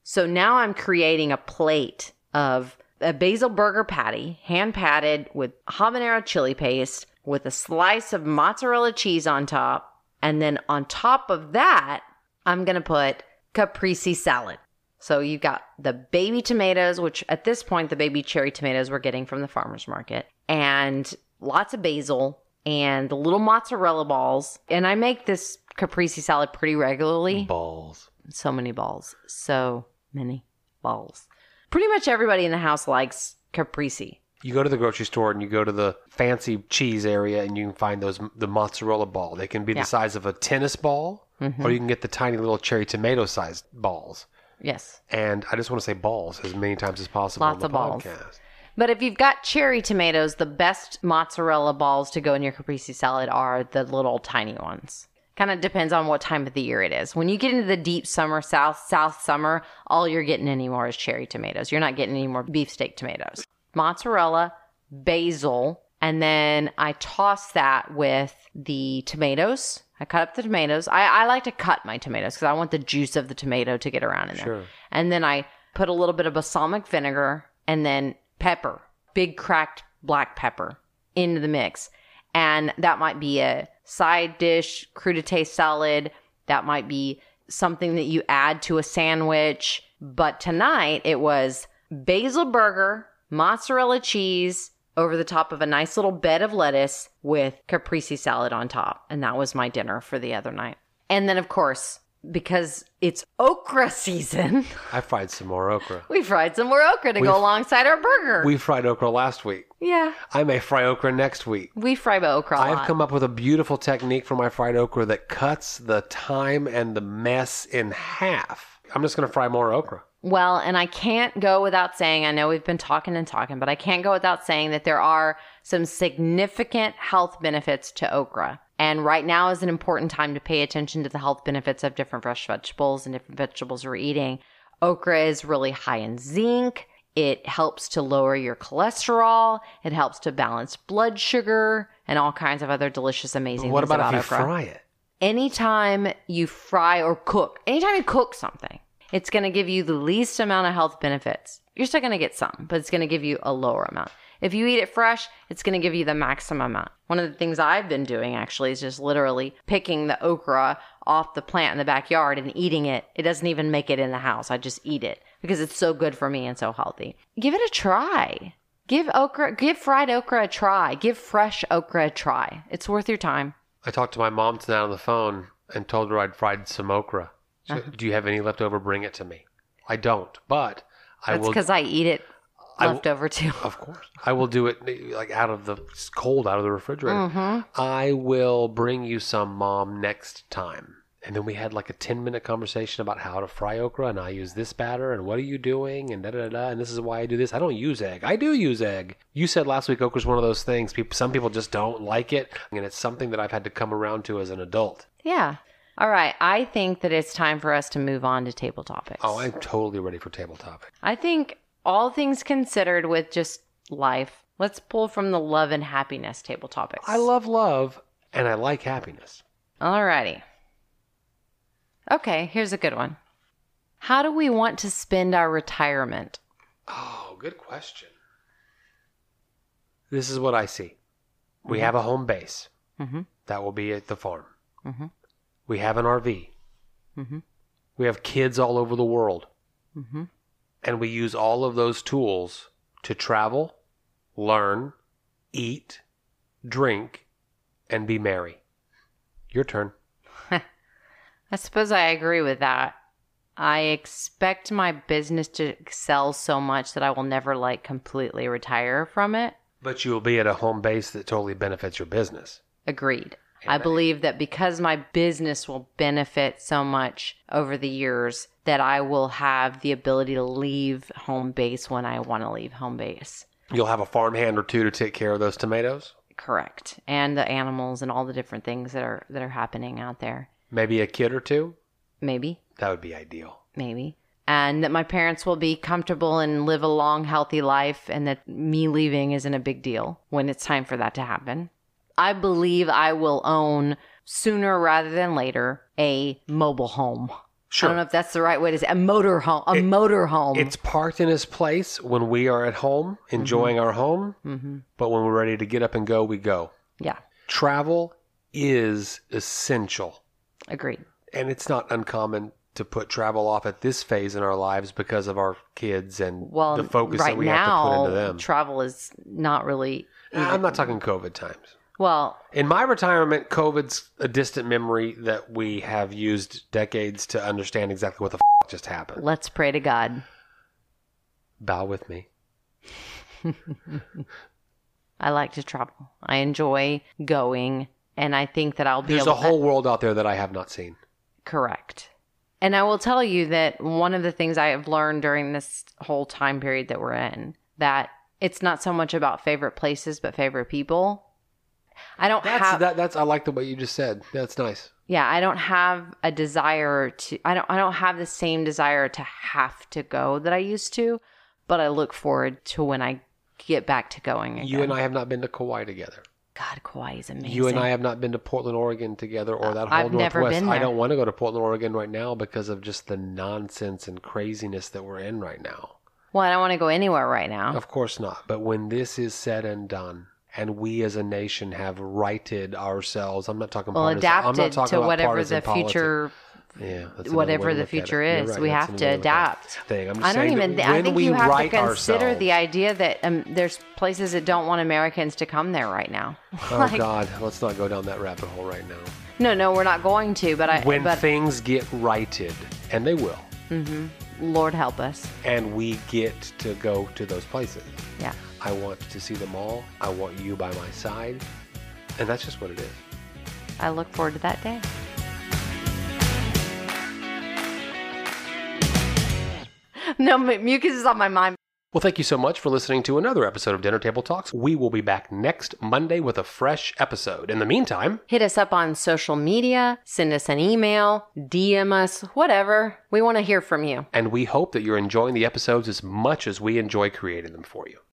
So now I'm creating a plate of a basil burger patty, hand patted with habanero chili paste, with a slice of mozzarella cheese on top. And then on top of that, I'm going to put caprese salad. So you've got the baby tomatoes, which at this point, the baby cherry tomatoes we're getting from the farmer's market, and lots of basil and the little mozzarella balls. And I make this caprese salad pretty regularly. Balls. So many balls. So many balls. Pretty much everybody in the house likes caprese. You go to the grocery store and you go to the fancy cheese area and you can find those the mozzarella ball. They can be Yeah. the size of a tennis ball mm-hmm. or you can get the tiny little cherry tomato sized balls. Yes. And I just want to say balls as many times as possible Lots on the of balls. podcast. But if you've got cherry tomatoes, the best mozzarella balls to go in your caprese salad are the little tiny ones. Kind of depends on what time of the year it is. When you get into the deep summer, south south summer, all you're getting anymore is cherry tomatoes. You're not getting any more beefsteak tomatoes. Mozzarella, basil, and then I toss that with the tomatoes. I cut up the tomatoes. I, I like to cut my tomatoes because I want the juice of the tomato to get around in there. Sure. And then I put a little bit of balsamic vinegar and then pepper, big cracked black pepper into the mix. And that might be a side dish, crudité salad. That might be something that you add to a sandwich. But tonight it was basil burger, mozzarella cheese over the top of a nice little bed of lettuce with caprese salad on top. And that was my dinner for the other night. And then, of course, because it's okra season, I fried some more okra. we fried some more okra to We've- go alongside our burger. We fried okra last week. yeah, I may fry okra next week. we fry okra I've come up with a beautiful technique for my fried okra that cuts the time and the mess in half. I'm just going to fry more okra. Well, and I can't go without saying, I know we've been talking and talking, but I can't go without saying that there are some significant health benefits to okra. And right now is an important time to pay attention to the health benefits of different fresh vegetables and different vegetables we're eating. Okra is really high in zinc. It helps to lower your cholesterol. It helps to balance blood sugar and all kinds of other delicious, amazing What things about, about if you okra fry it? anytime you fry or cook, anytime you cook something, it's going to give you the least amount of health benefits. You're still going to get some, but it's going to give you a lower amount. If you eat it fresh, it's going to give you the maximum amount. One of the things I've been doing actually is just literally picking the okra off the plant in the backyard and eating it. It doesn't even make it in the house. I just eat it because it's so good for me and so healthy. Give it a try. Give okra, give fried okra a try. Give fresh okra a try. It's worth your time. I talked to my mom tonight on the phone and told her I'd fried some okra. So, Uh-huh. Do you have any left over? Bring it to me. I don't, but That's because I eat it I will- left over too. Of course, I will do it like out of the cold out of the refrigerator. Mm-hmm. I will bring you some, mom, next time. And then we had like a ten minute conversation about how to fry okra, and I use this batter, and what are you doing, and da da da, and this is why I do this. I don't use egg. I do use egg. You said last week okra's one of those things. People, some people just don't like it, and it's something that I've had to come around to as an adult. Yeah. All right. I think that it's time for us to move on to table topics. Oh, I'm totally ready for table topic. I think all things considered with just life, let's pull from the love and happiness table topics. I love love, and I like happiness. Alrighty. Okay, here's a good one. How do we want to spend our retirement? Oh, good question. This is what I see. We have a home base. Mm-hmm. That will be at the farm. Mhm. We have an RV. Mhm. We have kids all over the world. Mhm. And we use all of those tools to travel, learn, eat, drink, and be merry. Your turn. I suppose I agree with that. I expect my business to excel so much that I will never like completely retire from it. But you will be at a home base that totally benefits your business. Agreed. I believe that because my business will benefit so much over the years, that I will have the ability to leave home base when I want to leave home base. You'll have a farmhand or two to take care of those tomatoes. Correct. And the animals and all the different things that are that are happening out there. Maybe a kid or two. Maybe. That would be ideal. maybe. And that my parents will be comfortable and live a long, healthy life, and that me leaving isn't a big deal when it's time for that to happen. I believe I will own sooner rather than later a mobile home. Sure. I don't know if that's the right way to say a motor home. A motor home. It's parked in its place when we are at home, enjoying our home. hmm But when we're ready to get up and go, we go. Yeah, Travel is essential. agreed. And it's not uncommon to put travel off at this phase in our lives because of our kids and Well, the focus right that we now, have to put into them. travel is not really. I'm not talking COVID times. Well, In my retirement, COVID's a distant memory that we have used decades to understand exactly what the f- just happened. let's pray to God. Bow with me. I like to travel. I enjoy going, and I think that I'll be There's able a whole world out there that I have not seen. Correct. And I will tell you that one of the things I have learned during this whole time period that we're in, that it's not so much about favorite places, but favorite people. I don't That's have, that. That's I like the way you just said. That's nice. yeah, I don't have a desire to, I don't, I don't have the same desire to have to go that I used to, but I look forward to when I get back to going again. You and I have not been to Kauai together. God, Kauai is amazing. You and I have not been to Portland, Oregon together or uh, that whole I've never Northwest. I don't want to go to Portland, Oregon right now because of just the nonsense and craziness that we're in right now. Well, I don't want to go anywhere right now. Of course not. But when this is said and done, and we as a nation have righted ourselves, I'm not talking Well, partisan. I'm not adapted talking to about whatever the future, Yeah, that's whatever the look at it. future is, right, we have to way look at adapt. Thing. I'm just I don't even. that I think we you have to consider ourselves- the idea that um, there's places that don't want Americans to come there right now. Oh Like, God, let's not go down that rabbit hole right now. No, no, we're not going to. But I. When but things get righted, and they will, Lord help us. and we get to go to those places. Yeah. I want to see them all. I want you by my side. And that's just what it is. I look forward to that day. No, mucus is on my mind. Well, thank you so much for listening to another episode of Dinner Table Talks. We will be back next Monday with a fresh episode. In the meantime, Hit us up on social media, send us an email, DM us, whatever. We want to hear from you. and we hope that you're enjoying the episodes as much as we enjoy creating them for you.